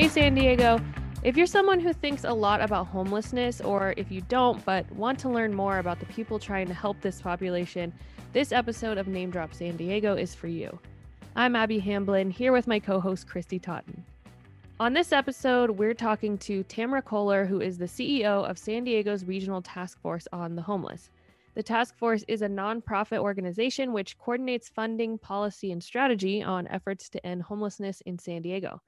Hey, San Diego. If you're someone who thinks a lot about homelessness, or if you don't but want to learn more about the people trying to help this population, this episode of Name Drop San Diego is for you. I'm Abby Hamblin, here with my co host, Kristy Totten. On this episode, we're talking to Tamera Kohler, who is the CEO of San Diego's Regional Task Force on the Homeless. The task force is a nonprofit organization which coordinates funding, policy, and strategy on efforts to end homelessness in San Diego.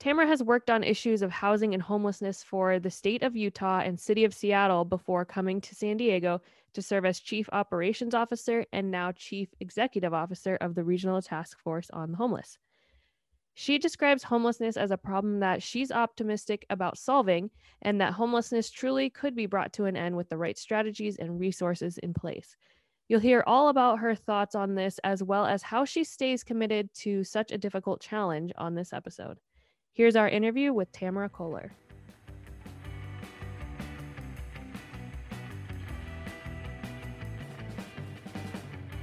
Tamera has worked on issues of housing and homelessness for the state of Utah and city of Seattle before coming to San Diego to serve as chief operations officer and now chief executive officer of the regional task force on the homeless. She describes homelessness as a problem that she's optimistic about solving and that homelessness truly could be brought to an end with the right strategies and resources in place. You'll hear all about her thoughts on this as well as how she stays committed to such a difficult challenge on this episode. Here's our interview with Tamera Kohler.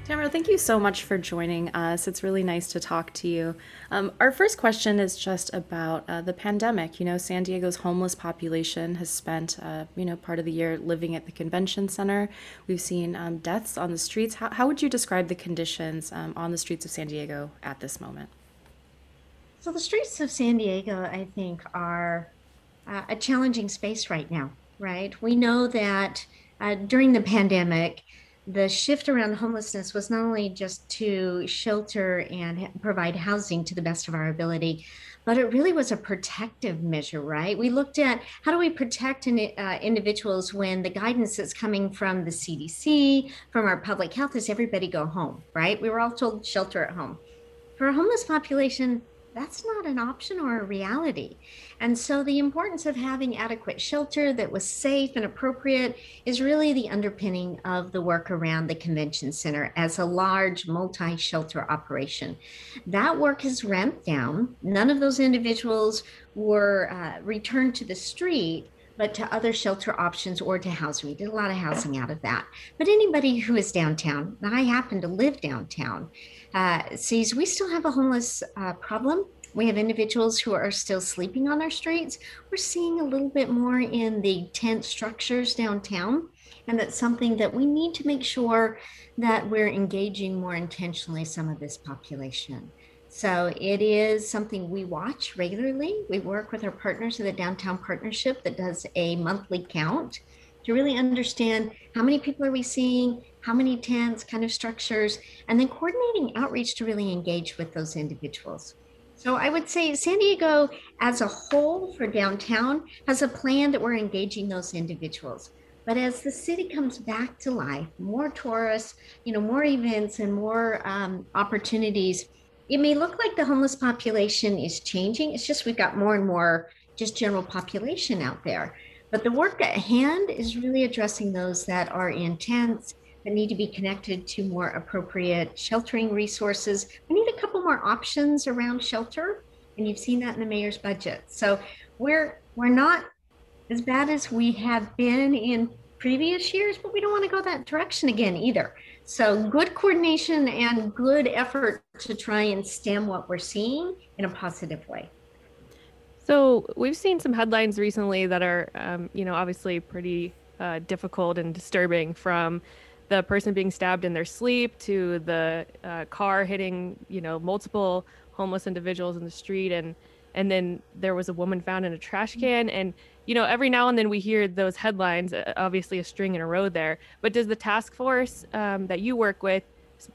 Tamera, thank you so much for joining us. It's really nice to talk to you. Um, our first question is just about uh, the pandemic. You know, San Diego's homeless population has spent, uh, you know, part of the year living at the convention center. We've seen um, deaths on the streets. How, how, would you describe the conditions um, on the streets of San Diego at this moment? So the streets of San Diego, I think, are uh, a challenging space right now, right? We know that uh, during the pandemic, the shift around homelessness was not only just to shelter and provide housing to the best of our ability, but it really was a protective measure, right? We looked at how do we protect in, uh, individuals when the guidance that's coming from the CDC, from our public health is everybody go home, right? We were all told shelter at home. For a homeless population, that's not an option or a reality. And so the importance of having adequate shelter that was safe and appropriate is really the underpinning of the work around the convention center as a large multi shelter operation. That work has ramped down. None of those individuals were uh, returned to the street but to other shelter options or to housing. We did a lot of housing out of that. But anybody who is downtown, and I happen to live downtown, uh, sees we still have a homeless uh, problem. We have individuals who are still sleeping on our streets. We're seeing a little bit more in the tent structures downtown. And that's something that we need to make sure that we're engaging more intentionally some of this population. So it is something we watch regularly. We work with our partners in the Downtown Partnership that does a monthly count to really understand how many people are we seeing, how many tents, kind of structures, and then coordinating outreach to really engage with those individuals. So I would say San Diego as a whole for downtown has a plan that we're engaging those individuals. But as the city comes back to life, more tourists, you know, more events and more um, opportunities, it may look like the homeless population is changing. It's just we've got more and more just general population out there. But the work at hand is really addressing those that are in tents that need to be connected to more appropriate sheltering resources. We need a couple more options around shelter, and you've seen that in the mayor's budget. So we're we're not as bad as we have been in previous years, but we don't want to go that direction again either. So good coordination and good effort to try and stem what we're seeing in a positive way. So we've seen some headlines recently that are, um, you know, obviously pretty uh, difficult and disturbing from the person being stabbed in their sleep to the uh, car hitting you know multiple homeless individuals in the street and and then there was a woman found in a trash mm. can and you know every now and then we hear those headlines uh, obviously a string in a row there but does the task force um, that you work with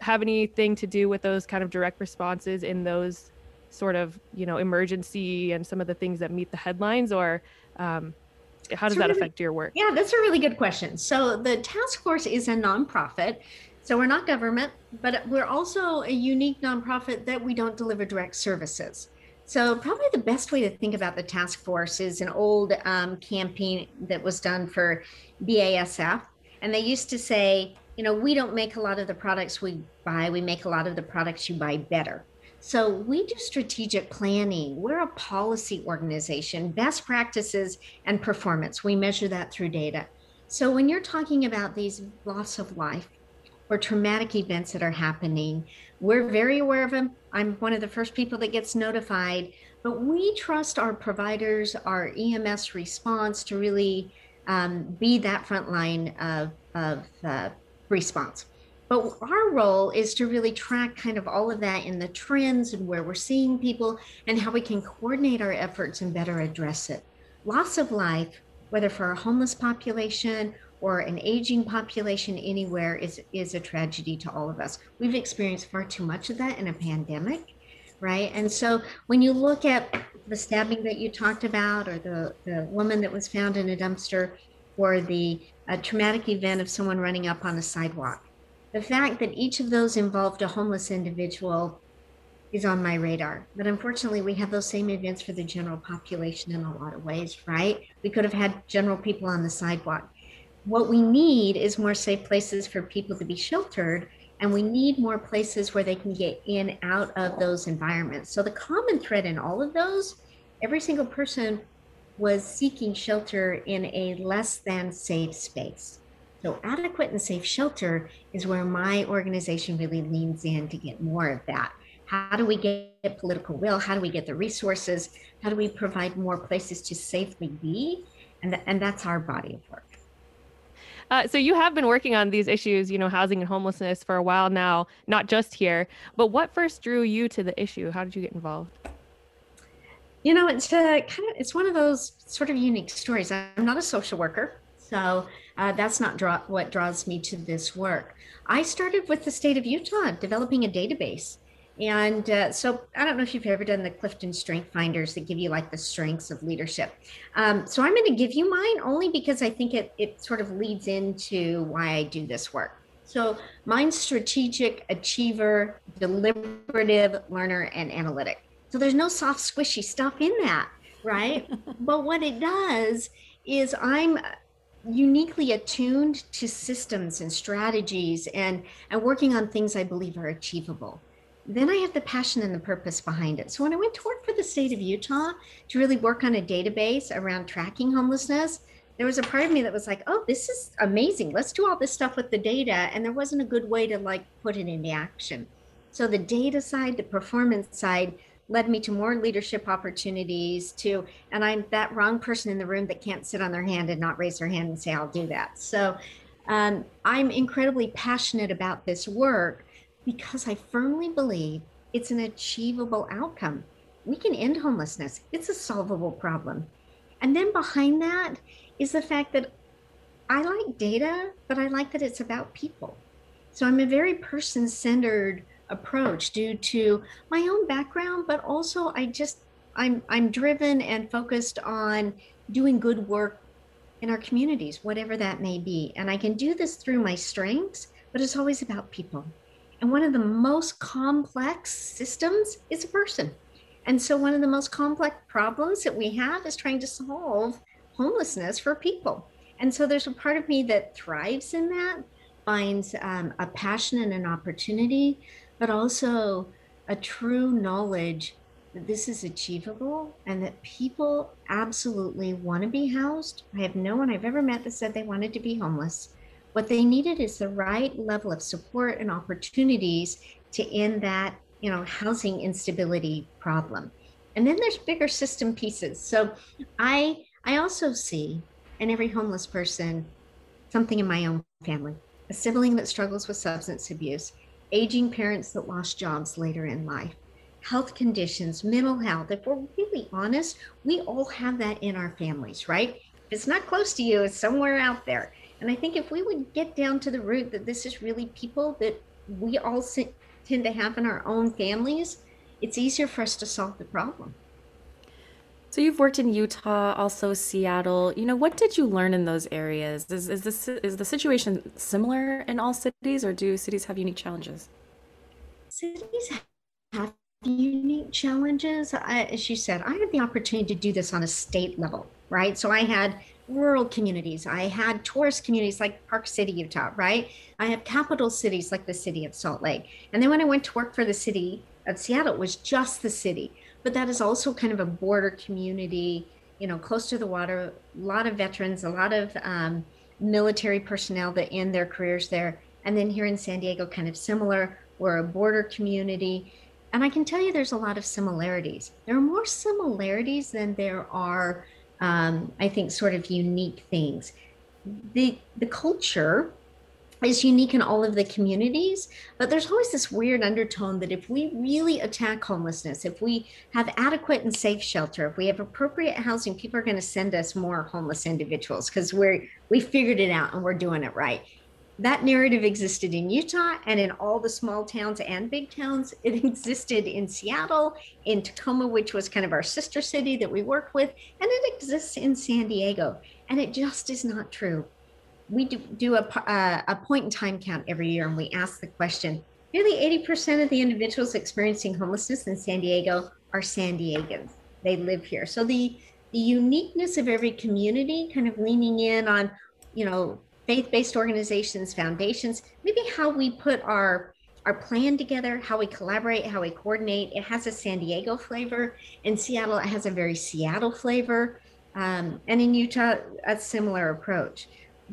have anything to do with those kind of direct responses in those sort of you know emergency and some of the things that meet the headlines or um, how does that really, affect your work? Yeah, that's a really good question. So the task force is a nonprofit. So we're not government, but we're also a unique nonprofit that we don't deliver direct services. So probably the best way to think about the task force is an old um, campaign that was done for BASF, and they used to say, you know, we don't make a lot of the products we buy; we make a lot of the products you buy better. So we do strategic planning. We're a policy organization, best practices and performance. We measure that through data. So when you're talking about these loss of life, for traumatic events that are happening. We're very aware of them. I'm one of the first people that gets notified, but we trust our providers, our EMS response to really um, be that front line of, of uh, response. But our role is to really track kind of all of that in the trends and where we're seeing people and how we can coordinate our efforts and better address it. Loss of life, whether for a homeless population or an aging population anywhere, is, is a tragedy to all of us. We've experienced far too much of that in a pandemic, right? And so when you look at the stabbing that you talked about, or the, the woman that was found in a dumpster, or the traumatic event of someone running up on a sidewalk, the fact that each of those involved a homeless individual is on my radar. But unfortunately, we have those same events for the general population in a lot of ways, right? We could have had general people on the sidewalk. What we need is more safe places for people to be sheltered, and we need more places where they can get in out of those environments. So the common thread in all of those, every single person was seeking shelter in a less than safe space. So, adequate and safe shelter is where my organization really leans in to get more of that. How do we get political will? How do we get the resources? How do we provide more places to safely be? And, th- and that's our body of work. Uh, so you have been working on these issues, you know, housing and homelessness for a while now, not just here. But what first drew you to the issue? How did you get involved? You know, it's a kind of it's one of those sort of unique stories. I'm not a social worker, so uh, that's not draw, what draws me to this work. I started with the state of Utah developing a database. And uh, so I don't know if you've ever done the Clifton Strength Finders that give you like the strengths of leadership. Um, so I'm going to give you mine only because I think it, it sort of leads into why I do this work. So mine's strategic, achiever, deliberative, learner, and analytic. So there's no soft, squishy stuff in that, right? but what it does is I'm uniquely attuned to systems and strategies and, and working on things I believe are achievable. Then I have the passion and the purpose behind it. So when I went to work for the state of Utah to really work on a database around tracking homelessness, there was a part of me that was like, oh, this is amazing. Let's do all this stuff with the data. And there wasn't a good way to like put it into action. So the data side, the performance side led me to more leadership opportunities to and i'm that wrong person in the room that can't sit on their hand and not raise their hand and say i'll do that so um, i'm incredibly passionate about this work because i firmly believe it's an achievable outcome we can end homelessness it's a solvable problem and then behind that is the fact that i like data but i like that it's about people so i'm a very person centered approach due to my own background, but also I just I'm I'm driven and focused on doing good work in our communities, whatever that may be. And I can do this through my strengths, but it's always about people. And one of the most complex systems is a person. And so one of the most complex problems that we have is trying to solve homelessness for people. And so there's a part of me that thrives in that, finds um, a passion and an opportunity but also a true knowledge that this is achievable and that people absolutely want to be housed. I have no one I've ever met that said they wanted to be homeless. What they needed is the right level of support and opportunities to end that, you know, housing instability problem. And then there's bigger system pieces. So I I also see in every homeless person something in my own family, a sibling that struggles with substance abuse, aging parents that lost jobs later in life, health conditions, mental health. If we're really honest, we all have that in our families, right? If it's not close to you, it's somewhere out there. And I think if we would get down to the root that this is really people that we all tend to have in our own families, it's easier for us to solve the problem. So you've worked in Utah, also Seattle. You know, what did you learn in those areas? Is is this is the situation similar in all cities, or do cities have unique challenges? Cities have unique challenges. I, as you said, I had the opportunity to do this on a state level, right? So I had rural communities. I had tourist communities like Park City, Utah, right? I have capital cities like the city of Salt Lake. And then when I went to work for the city of Seattle, it was just the city but that is also kind of a border community, you know, close to the water, a lot of veterans, a lot of um, military personnel that end their careers there. And then here in San Diego, kind of similar. We're a border community. And I can tell you there's a lot of similarities. There are more similarities than there are, um, I think, sort of unique things. The, the culture is unique in all of the communities, but there's always this weird undertone that if we really attack homelessness, if we have adequate and safe shelter, if we have appropriate housing, people are going to send us more homeless individuals because we're we figured it out and we're doing it right. That narrative existed in Utah and in all the small towns and big towns. It existed in Seattle, in Tacoma, which was kind of our sister city that we worked with, and it exists in San Diego. And it just is not true we do, do a, uh, a point in time count every year and we ask the question nearly 80% of the individuals experiencing homelessness in San Diego are San Diegans. They live here. So the, the uniqueness of every community, kind of leaning in on, you know, faith-based organizations, foundations, maybe how we put our our plan together, how we collaborate, how we coordinate. It has a San Diego flavor. In Seattle, it has a very Seattle flavor. Um, and in Utah, a similar approach.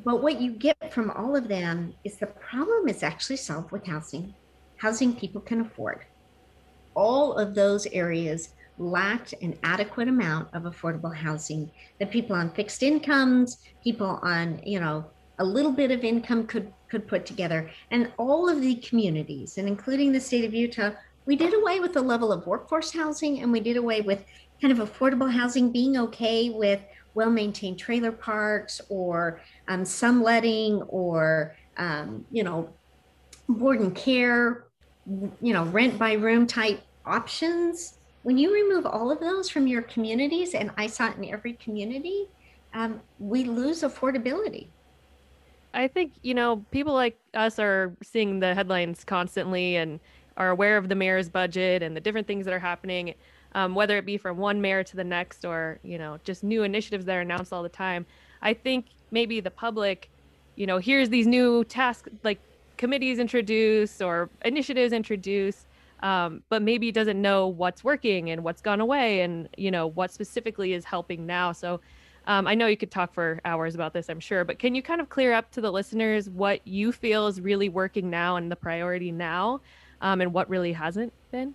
But what you get from all of them is the problem is actually solved with housing, housing people can afford. All of those areas lacked an adequate amount of affordable housing The people on fixed incomes, people on, you know, a little bit of income could could put together. And all of the communities, and including the state of Utah, we did away with the level of workforce housing and we did away with kind of affordable housing being okay with well maintained trailer parks or um, some letting or, um, you know, board and care, you know, rent by room type options. When you remove all of those from your communities, and I saw it in every community, um, we lose affordability. I think, you know, people like us are seeing the headlines constantly and are aware of the mayor's budget and the different things that are happening um, whether it be from one mayor to the next or you know just new initiatives that are announced all the time. I think maybe the public you know hears these new tasks like committees introduced or initiatives introduced um, but maybe doesn't know what's working and what's gone away and you know what specifically is helping now. So um, i know you could talk for hours about this i'm sure but can you kind of clear up to the listeners what you feel is really working now and the priority now um, and what really hasn't been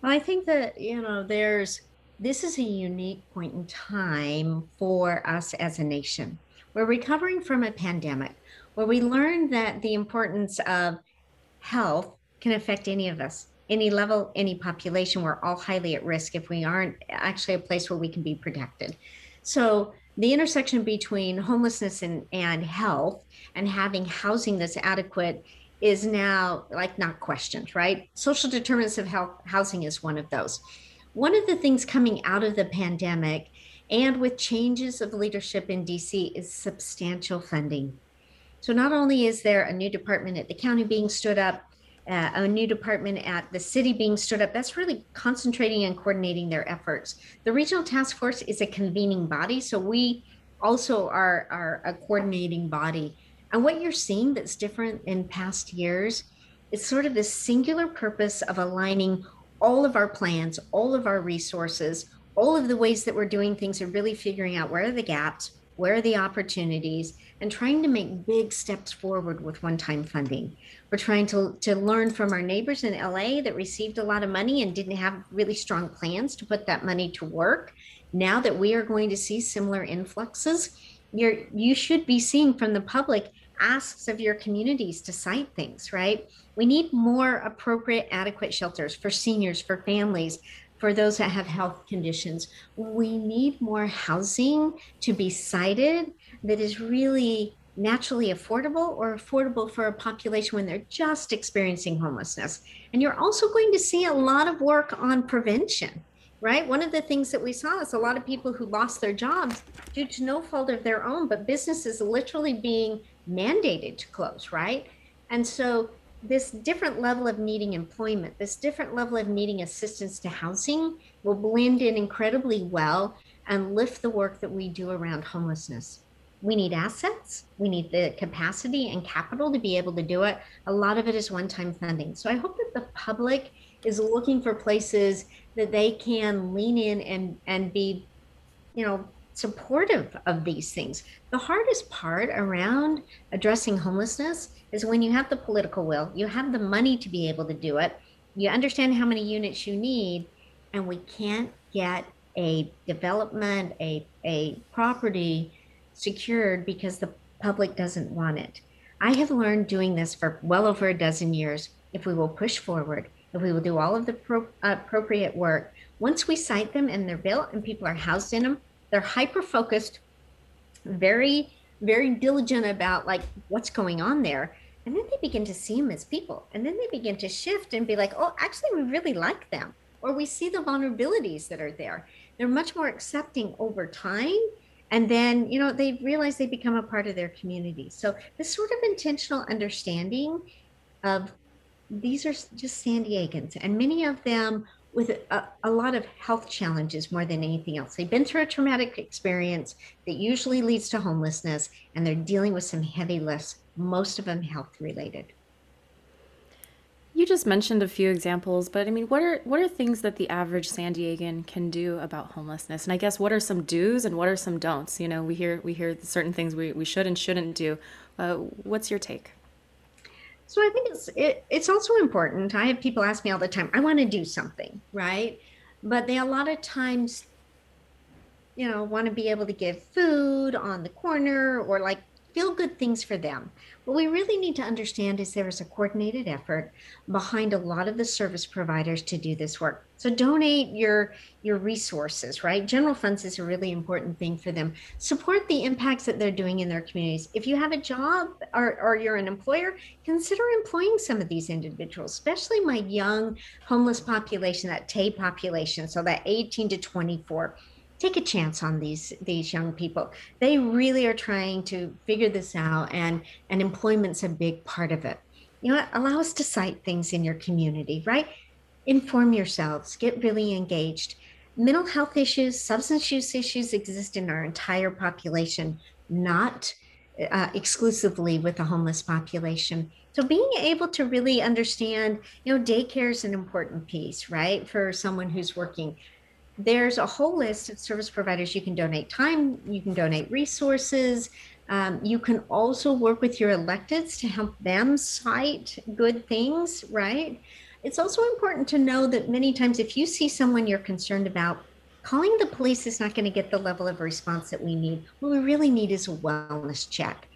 well, I think that, you know, there's this is a unique point in time for us as a nation. We're recovering from a pandemic where we learned that the importance of health can affect any of us, any level, any population. We're all highly at risk if we aren't actually a place where we can be protected. So, the intersection between homelessness and, and health and having housing that's adequate is now like not questioned, right? Social determinants of health housing is one of those. One of the things coming out of the pandemic and with changes of leadership in DC is substantial funding. So not only is there a new department at the county being stood up, uh, a new department at the city being stood up, that's really concentrating and coordinating their efforts. The regional task force is a convening body, so we also are, are a coordinating body and what you're seeing that's different in past years is sort of this singular purpose of aligning all of our plans, all of our resources, all of the ways that we're doing things and really figuring out where are the gaps, where are the opportunities, and trying to make big steps forward with one time funding. We're trying to, to learn from our neighbors in LA that received a lot of money and didn't have really strong plans to put that money to work. Now that we are going to see similar influxes, you're you should be seeing from the public asks of your communities to site things right we need more appropriate adequate shelters for seniors for families for those that have health conditions we need more housing to be sited that is really naturally affordable or affordable for a population when they're just experiencing homelessness and you're also going to see a lot of work on prevention right? One of the things that we saw is a lot of people who lost their jobs due to no fault of their own, but businesses literally being mandated to close, right? And so this different level of needing employment, this different level of needing assistance to housing will blend in incredibly well and lift the work that we do around homelessness. We need assets, we need the capacity and capital to be able to do it. A lot of it is one time funding. So I hope that the public is looking for places that they can lean in and and be you know supportive of these things. The hardest part around addressing homelessness is when you have the political will, you have the money to be able to do it, you understand how many units you need, and we can't get a development, a, a property secured because the public doesn't want it. I have learned doing this for well over a dozen years. If we will push forward, if we will do all of the pro- appropriate work, once we site them and they're built and people are housed in them, they're hyper focused, very, very diligent about like what's going on there. And then they begin to see them as people. And then they begin to shift and be like, oh, actually, we really like them. Or we see the vulnerabilities that are there. They're much more accepting over time. And then, you know, they realize they become a part of their community. So, this sort of intentional understanding of these are just San Diegans, and many of them with a, a, lot of health challenges more than anything else. They've been through a traumatic experience that usually leads to homelessness, and they're dealing with some heavy lifts, most of them health related. You just mentioned a few examples, but I mean, what are what are things that the average San Diegan can do about homelessness? And I guess what are some do's and what are some don'ts? You know, we hear we hear certain things we, we should and shouldn't do. Uh, what's your take? So I think it's it, it's also important. I have people ask me all the time, I want to do something, right? But they a lot of times, you know, want to be able to give food on the corner or like feel good things for them. What we really need to understand is there is a coordinated effort behind a lot of the service providers to do this work. So donate your your resources, right? General funds is a really important thing for them. Support the impacts that they're doing in their communities. If you have a job or, or you're an employer, consider employing some of these individuals, especially my young homeless population, that TAY population, so that 18 to 24 take a chance on these these young people. They really are trying to figure this out and and employment's a big part of it. You know allow us to site things in your community right? Inform yourselves get really engaged. Mental health issues substance use issues exist in our entire population not uh, exclusively with the homeless population. So being able to really understand you know daycare is an important piece right for someone who's working there's a whole list of service providers you can donate time, you can donate resources. Um, you can also work with your electeds to help them site good things, right? It's also important to know that many times if you see someone you're concerned about, calling the police is not going to get the level of response that we need. What we really need is a wellness check.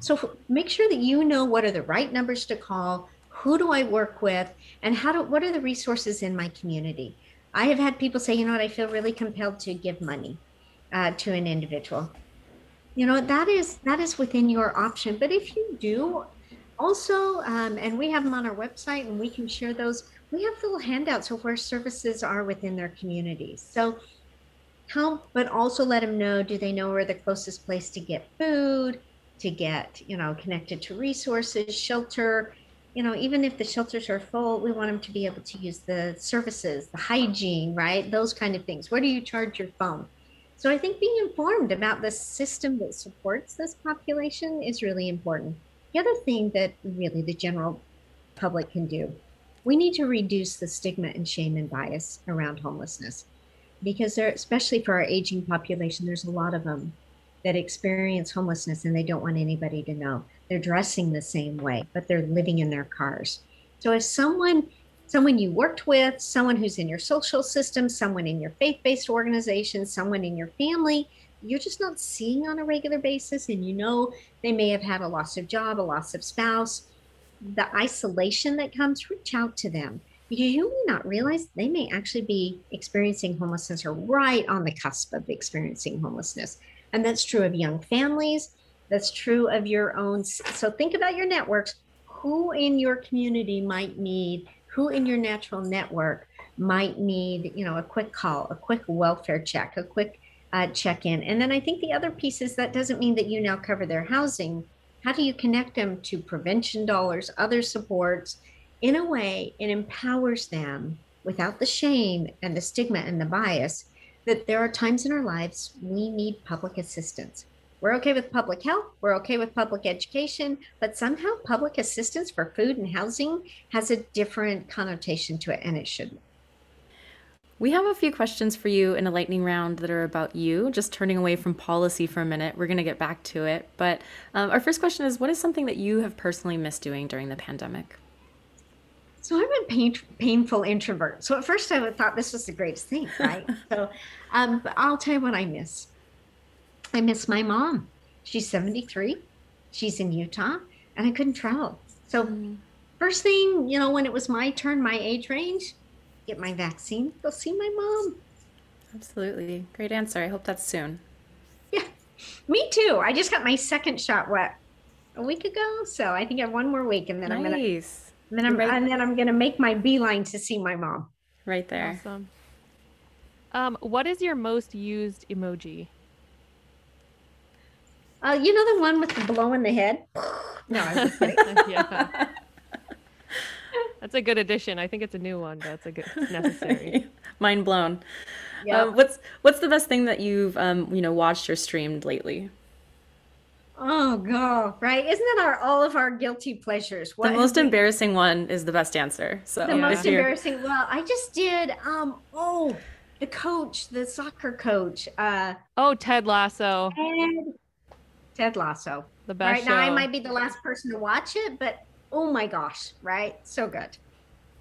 So make sure that you know what are the right numbers to call, who do I work with, and how do what are the resources in my community. I have had people say, you know what, I feel really compelled to give money uh, to an individual. You know, that is that is within your option. But if you do, also, um, and we have them on our website, and we can share those. We have little handouts of where services are within their communities. So help, but also let them know: do they know where the closest place to get food, to get you know connected to resources, shelter? You know, even if the shelters are full, we want them to be able to use the services, the hygiene, right? Those kind of things. Where do you charge your phone? So I think being informed about the system that supports this population is really important. The other thing that really the general public can do, we need to reduce the stigma and shame and bias around homelessness because there, especially for our aging population, there's a lot of them that experience homelessness and they don't want anybody to know they're dressing the same way, but they're living in their cars. So if someone someone you worked with, someone who's in your social system, someone in your faith-based organization, someone in your family, you're just not seeing on a regular basis and you know they may have had a loss of job, a loss of spouse, the isolation that comes, reach out to them because you may not realize they may actually be experiencing homelessness or right on the cusp of experiencing homelessness. And that's true of young families. That's true of your own. So think about your networks. Who in your community might need, who in your natural network might need, you know, a quick call, a quick welfare check, a quick uh, check in. And then I think the other piece is that doesn't mean that you now cover their housing. How do you connect them to prevention dollars, other supports? In a way, it empowers them without the shame and the stigma and the bias that there are times in our lives we need public assistance we're okay with public health, we're okay with public education, but somehow public assistance for food and housing has a different connotation to it, and it shouldn't. We have a few questions for you in a lightning round that are about you. Just turning away from policy for a minute. We're going to get back to it. But um, our first question is What is something that you have personally missed doing during the pandemic? So I'm a pain, painful introvert. So at first I thought this was the greatest thing, right? so um, I'll tell you what I miss. I miss my mom. She's 73. She's in Utah, and I couldn't travel. So mm. first thing, you know, when it was my turn, my age range, get my vaccine, go see my mom. Absolutely. Great answer. I hope that's soon. Yeah, me too. I just got my second shot, what, a week ago? So I think I have one more week and then nice. I'm going to. And then I'm right. and then I'm gonna make my beeline to see my mom. Right there. Awesome. Um, what is your most used emoji? Uh, you know the one with the blow in the head? no, I'm just kidding. yeah. That's a good addition. I think it's a new one, but it's a good it's necessary. Mind blown. Yeah. Um, what's what's the best thing that you've um, you know watched or streamed lately? Oh god, right? Isn't that our all of our guilty pleasures? What the most embarrassing one is the best answer. So the yeah. most embarrassing. Well, I just did. Um. Oh, the coach, the soccer coach. Uh. Oh, Ted Lasso. Ted, Ted Lasso. The best. Right show. now, I might be the last person to watch it, but oh my gosh, right? So good.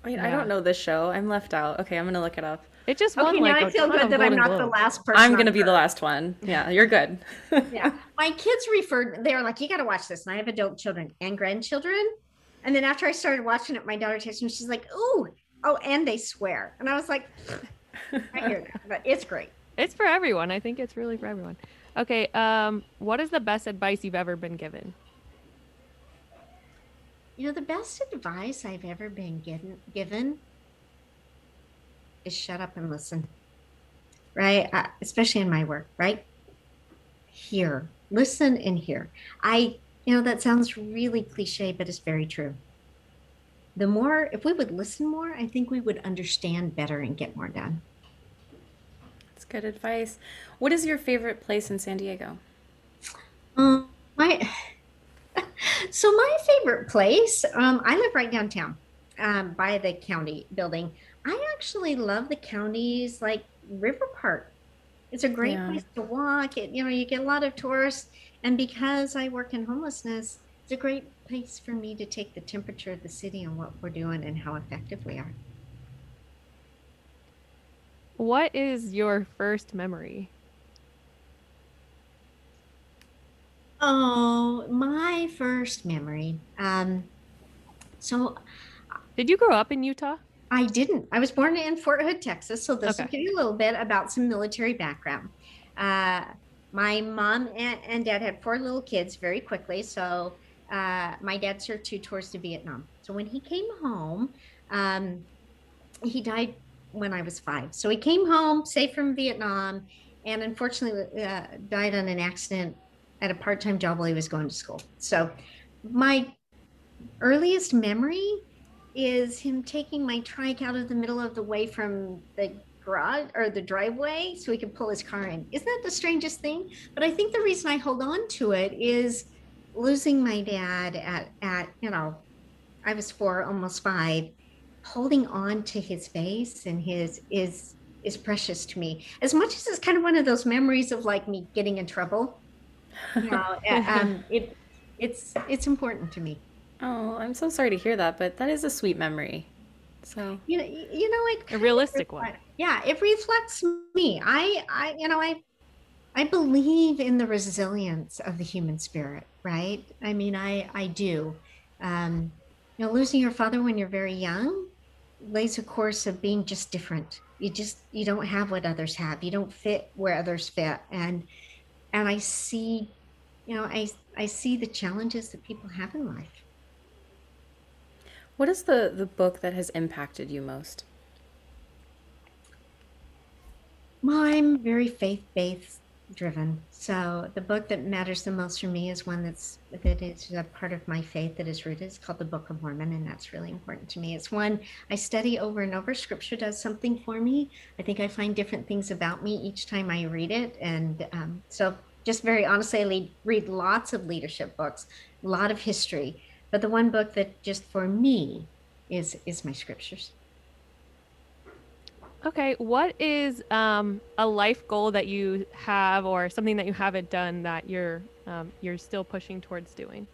Wait, yeah. I don't know this show. I'm left out. Okay, I'm gonna look it up. It just won okay, like now I feel good that I'm not the last person. I'm gonna be the last one. Yeah, you're good. yeah, my kids referred. They were like, "You got to watch this." And I have adult children and grandchildren. And then after I started watching it, my daughter texted me. She's like, "Ooh, oh," and they swear. And I was like, "I hear that, but it's great." It's for everyone. I think it's really for everyone. Okay. Um, what is the best advice you've ever been given? You know, the best advice I've ever been given, given is shut up and listen, right? Uh, especially in my work, right? Hear, listen and hear. I, you know, that sounds really cliche, but it's very true. The more, if we would listen more, I think we would understand better and get more done. That's good advice. What is your favorite place in San Diego? Um, my so my favorite place, um, I live right downtown um, by the county building. I actually love the county's like river park. It's a great yeah. place to walk. It, you know, you get a lot of tourists, and because I work in homelessness, it's a great place for me to take the temperature of the city and what we're doing and how effective we are. What is your first memory? Oh, my first memory. Um, so, did you grow up in Utah? I didn't. I was born in Fort Hood, Texas. So this okay. will give you a little bit about some military background. Uh, my mom and, and, dad had four little kids very quickly. So uh, my dad served two tours to Vietnam. So when he came home, um, he died when I was five. So he came home safe from Vietnam, and unfortunately uh, died on an accident at a part-time job while he was going to school. So my earliest memory is him taking my trike out of the middle of the way from the garage or the driveway so he could pull his car in. Isn't that the strangest thing? But I think the reason I hold on to it is losing my dad at at you know, I was four, almost five. Holding on to his face and his is is precious to me. As much as it's kind of one of those memories of like me getting in trouble you know, um, it it's it's important to me. Oh, I'm so sorry to hear that, but that is a sweet memory. So you know, you know, it a realistic one. Yeah, it reflects me. I, I, you know, I, I believe in the resilience of the human spirit. Right? I mean, I, I do. Um, you know, losing your father when you're very young lays a course of being just different. You just you don't have what others have. You don't fit where others fit, and and I see, you know, I I see the challenges that people have in life. What is the the book that has impacted you most? Well, I'm very faith based driven. So the book that matters the most for me is one that's that is a part of my faith that is rooted. It's called the Book of Mormon, and that's really important to me. It's one I study over and over. Scripture does something for me. I think I find different things about me each time I read it, and um, so just very honestly, I lead, read lots of leadership books, a lot of history, but the one book that just for me is is my scriptures. Okay, what is um, a life goal that you have, or something that you haven't done that you're um, you're still pushing towards doing?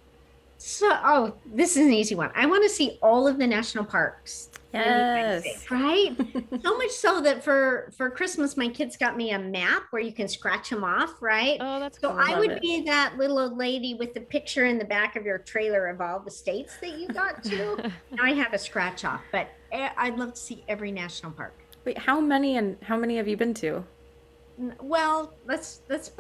So, oh, this is an easy one. I want to see all of the national parks. Yes. right. so much so that for for Christmas, my kids got me a map where you can scratch them off. Right. Oh, that's so. cool. I would it. be that little old lady with the picture in the back of your trailer of all the states that you got to. now I have a scratch off, but eh, I'd love to see every national park. Wait, how many and how many have you been to? Well, let's let's.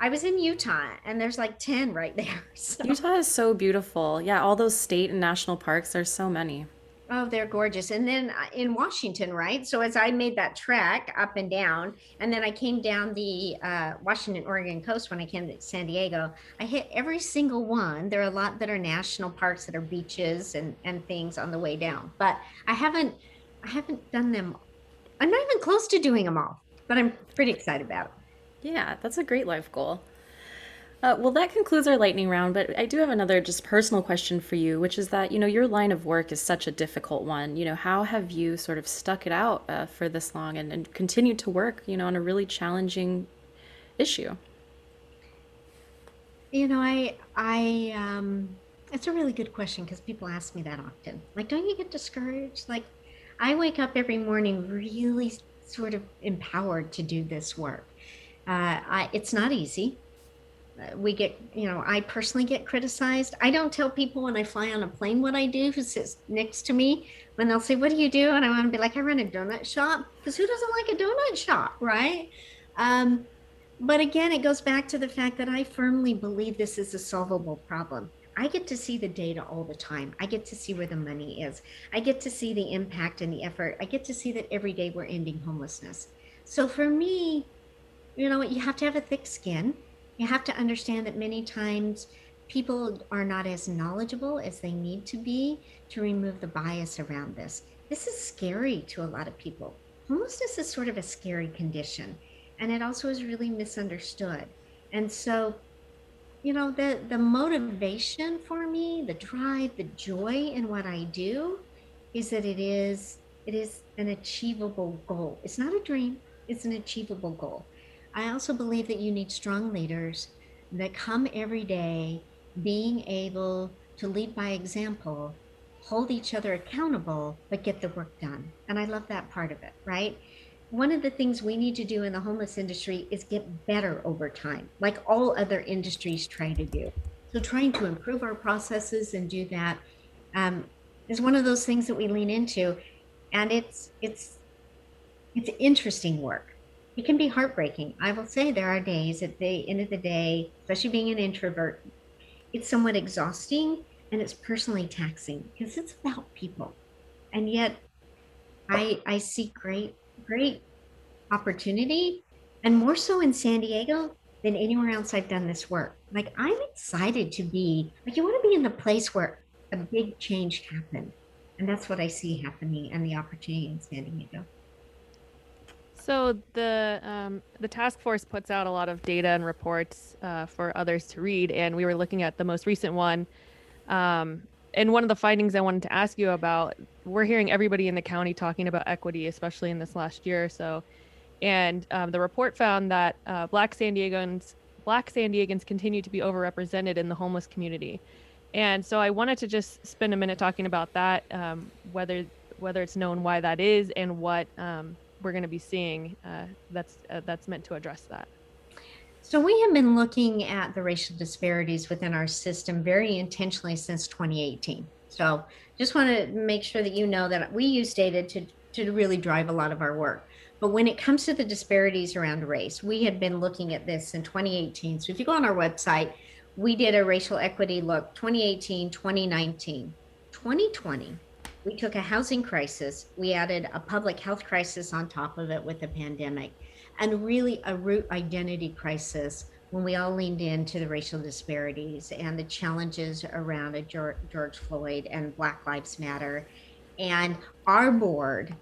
I was in Utah, and there's like ten right there. So. Utah is so beautiful. Yeah, all those state and national parks, there's so many. Oh, they're gorgeous. And then uh, in Washington, right? So as I made that trek up and down, and then I came down the uh, Washington, Oregon coast when I came to San Diego, I hit every single one. There are a lot that are national parks that are beaches and, and things on the way down, but I haven't, I haven't done them. I'm not even close to doing them all, but I'm pretty excited about it. Yeah, that's a great life goal. Uh, well, that concludes our lightning round, but I do have another just personal question for you, which is that, you know, your line of work is such a difficult one. You know, how have you sort of stuck it out uh, for this long and, and continued to work, you know, on a really challenging issue? You know, I, I, um, it's a really good question because people ask me that often. Like, don't you get discouraged? Like, I wake up every morning really sort of empowered to do this work. Uh, I, it's not easy. Uh, we get, you know, I personally get criticized. I don't tell people when I fly on a plane what I do who sits next to me when they'll say, What do you do? And I want to be like, I run a donut shop because who doesn't like a donut shop, right? Um, but again, it goes back to the fact that I firmly believe this is a solvable problem. I get to see the data all the time. I get to see where the money is. I get to see the impact and the effort. I get to see that every day we're ending homelessness. So for me, you know what? You have to have a thick skin. You have to understand that many times people are not as knowledgeable as they need to be to remove the bias around this. This is scary to a lot of people. Homelessness is sort of a scary condition, and it also is really misunderstood. And so, you know, the the motivation for me, the drive, the joy in what I do is that it is it is an achievable goal. It's not a dream, it's an achievable goal. I also believe that you need strong leaders that come every day being able to lead by example, hold each other accountable, but get the work done. And I love that part of it, right? One of the things we need to do in the homeless industry is get better over time, like all other industries try to do. So, trying to improve our processes and do that um, is one of those things that we lean into, and it's it's it's interesting work. It can be heartbreaking. I will say there are days at the end of the day, especially being an introvert, it's somewhat exhausting and it's personally taxing because it's about people. And yet I I see great, great opportunity and more so in San Diego than anywhere else I've done this work. Like I'm excited to be like you want to be in the place where a big change happened. And that's what I see happening and the opportunity in San Diego. So the um, the task force puts out a lot of data and reports uh, for others to read, and we were looking at the most recent one. Um, and one of the findings I wanted to ask you about, we're hearing everybody in the county talking about equity, especially in this last year or so. And um, the report found that uh, Black San Diegans, Black San Diegans continue to be overrepresented in the homeless community. And so I wanted to just spend a minute talking about that, um, whether whether it's known why that is, and what um, we're going to be seeing uh, that's uh, that's meant to address that. So we have been looking at the racial disparities within our system very intentionally since 2018. So just want to make sure that you know that we use data to, to really drive a lot of our work. But when it comes to the disparities around race, we had been looking at this in 2018. So if you go on our website, we did a racial equity look 2018, 2019, 2020. We took a housing crisis, we added a public health crisis on top of it with the pandemic, and really a root identity crisis when we all leaned into the racial disparities and the challenges around George Floyd and Black Lives Matter. And our board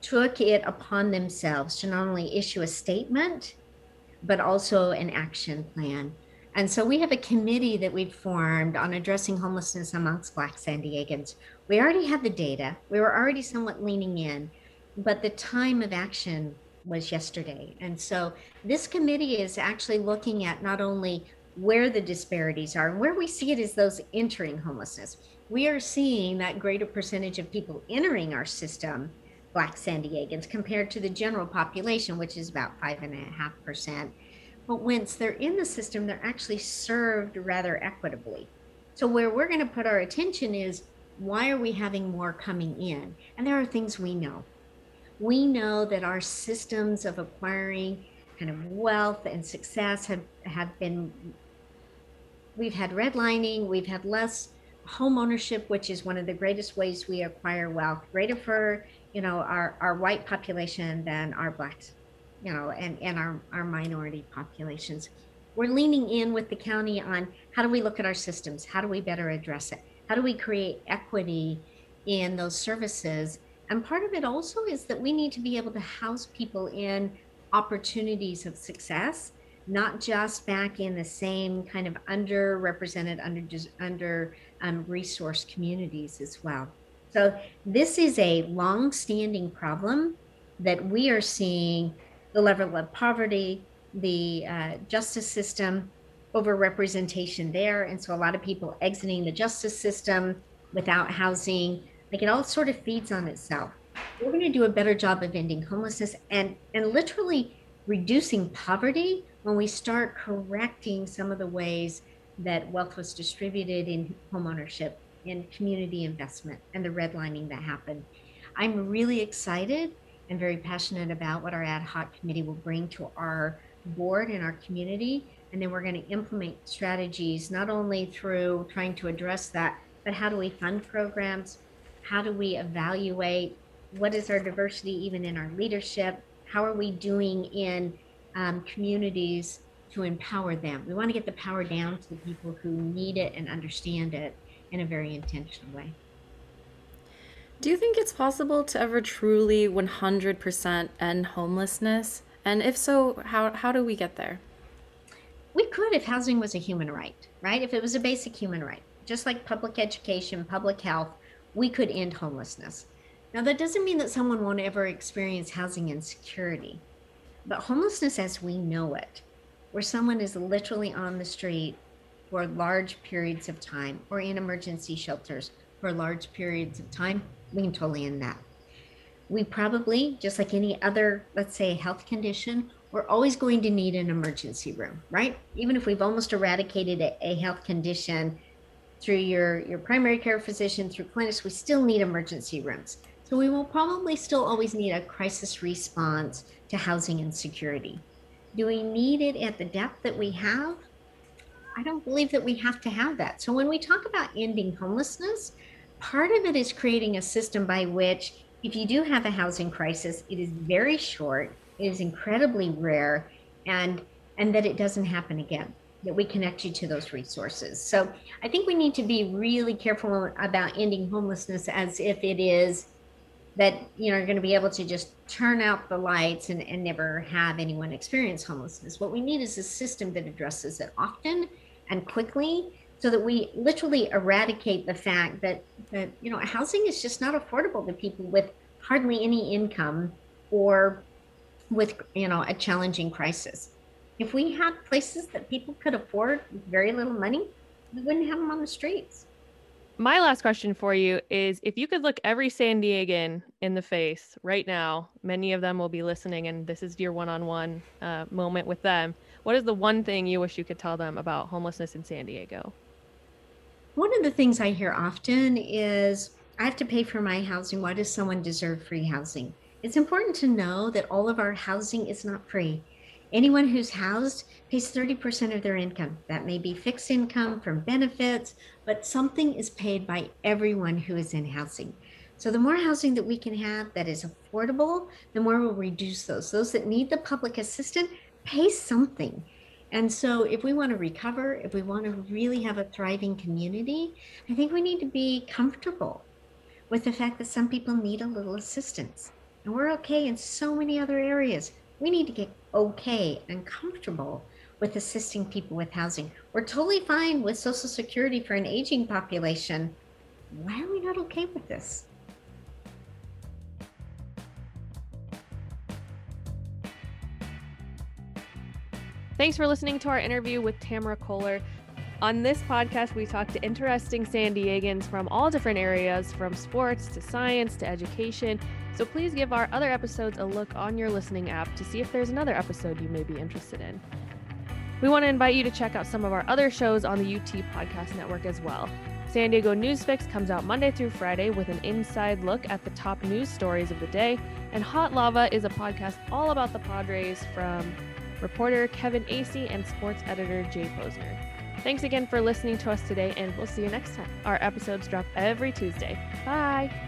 took it upon themselves to not only issue a statement, but also an action plan. And so we have a committee that we've formed on addressing homelessness amongst Black San Diegans. We already had the data, we were already somewhat leaning in, but the time of action was yesterday. And so this committee is actually looking at not only where the disparities are and where we see it is those entering homelessness. We are seeing that greater percentage of people entering our system, Black San Diegans, compared to the general population, which is about five and a half percent. But once they're in the system, they're actually served rather equitably. So, where we're going to put our attention is why are we having more coming in? And there are things we know. We know that our systems of acquiring kind of wealth and success have, have been, we've had redlining, we've had less home ownership, which is one of the greatest ways we acquire wealth, greater for, you know, our, our white population than our blacks, you know, and, and our, our minority populations. We're leaning in with the county on how do we look at our systems? How do we better address it? How do we create equity in those services? And part of it also is that we need to be able to house people in opportunities of success, not just back in the same kind of underrepresented, under under um, resource communities as well. So this is a long-standing problem that we are seeing the level of poverty, the uh, justice system, overrepresentation there. And so a lot of people exiting the justice system without housing, like it all sort of feeds on itself. We're going to do a better job of ending homelessness and, and literally reducing poverty when we start correcting some of the ways that wealth was distributed in homeownership, in community investment, and the redlining that happened. I'm really excited and very passionate about what our ad hoc committee will bring to our board and our community and then we're going to implement strategies not only through trying to address that, but how do we fund programs? How do we evaluate? What is our diversity even in our leadership? How are we doing in um, communities to empower them? We want to get the power down to the people who need it and understand it in a very intentional way. Do you think it's possible to ever truly 100% end homelessness? And if so, how, how do we get there? We could if housing was a human right, right? If it was a basic human right, just like public education, public health, we could end homelessness. Now, that doesn't mean that someone won't ever experience housing insecurity, but homelessness as we know it, where someone is literally on the street for large periods of time or in emergency shelters for large periods of time, we can totally end that. We probably, just like any other, let's say, health condition, we're always going to need an emergency room, right? Even if we've almost eradicated a, a health condition through your, your primary care physician, through clinics, we still need emergency rooms. So we will probably still always need a crisis response to housing insecurity. Do we need it at the depth that we have? I don't believe that we have to have that. So when we talk about ending homelessness, part of it is creating a system by which if you do have a housing crisis, it is very short is incredibly rare and and that it doesn't happen again that we connect you to those resources. So i think we need to be really careful about ending homelessness as if it is that you know you're going to be able to just turn out the lights and, and never have anyone experience homelessness. What we need is a system that addresses it often and quickly so that we literally eradicate the fact that that you know housing is just not affordable to people with hardly any income or with you know a challenging crisis. If we had places that people could afford with very little money, we wouldn't have them on the streets. My last question for you is if you could look every San Diegan in the face right now, many of them will be listening, and this is your one on one moment with them. What is the one thing you wish you could tell them about homelessness in San Diego? One of the things I hear often is I have to pay for my housing. Why does someone deserve free housing? It's important to know that all of our housing is not free. Anyone who's housed pays 30% of their income. That may be fixed income from benefits, but something is paid by everyone who is in housing. So the more housing that we can have that is affordable, the more we'll reduce those. Those that need the public assistance pay something. And so if we want to recover, if we want to really have a thriving community, I think we need to be comfortable with the fact that some people need a little assistance. And we're okay in so many other areas. We need to get okay and comfortable with assisting people with housing. We're totally fine with Social Security for an aging population. Why are we not okay with this? Thanks for listening to our interview with Tamera Kohler. On this podcast, we talk to interesting San Diegans from all different areas, from sports to science to education so please give our other episodes a look on your listening app to see if there's another episode you may be interested in. We want to invite you to check out some of our other shows on the UT Podcast Network as well. San Diego Newsfix comes out Monday through Friday with an inside look at the top news stories of the day, and Hot Lava is a podcast all about the Padres from reporter Kevin Acee and sports editor Jay Posner. Thanks again for listening to us today, and we'll see you next time. Our episodes drop every Tuesday. Bye.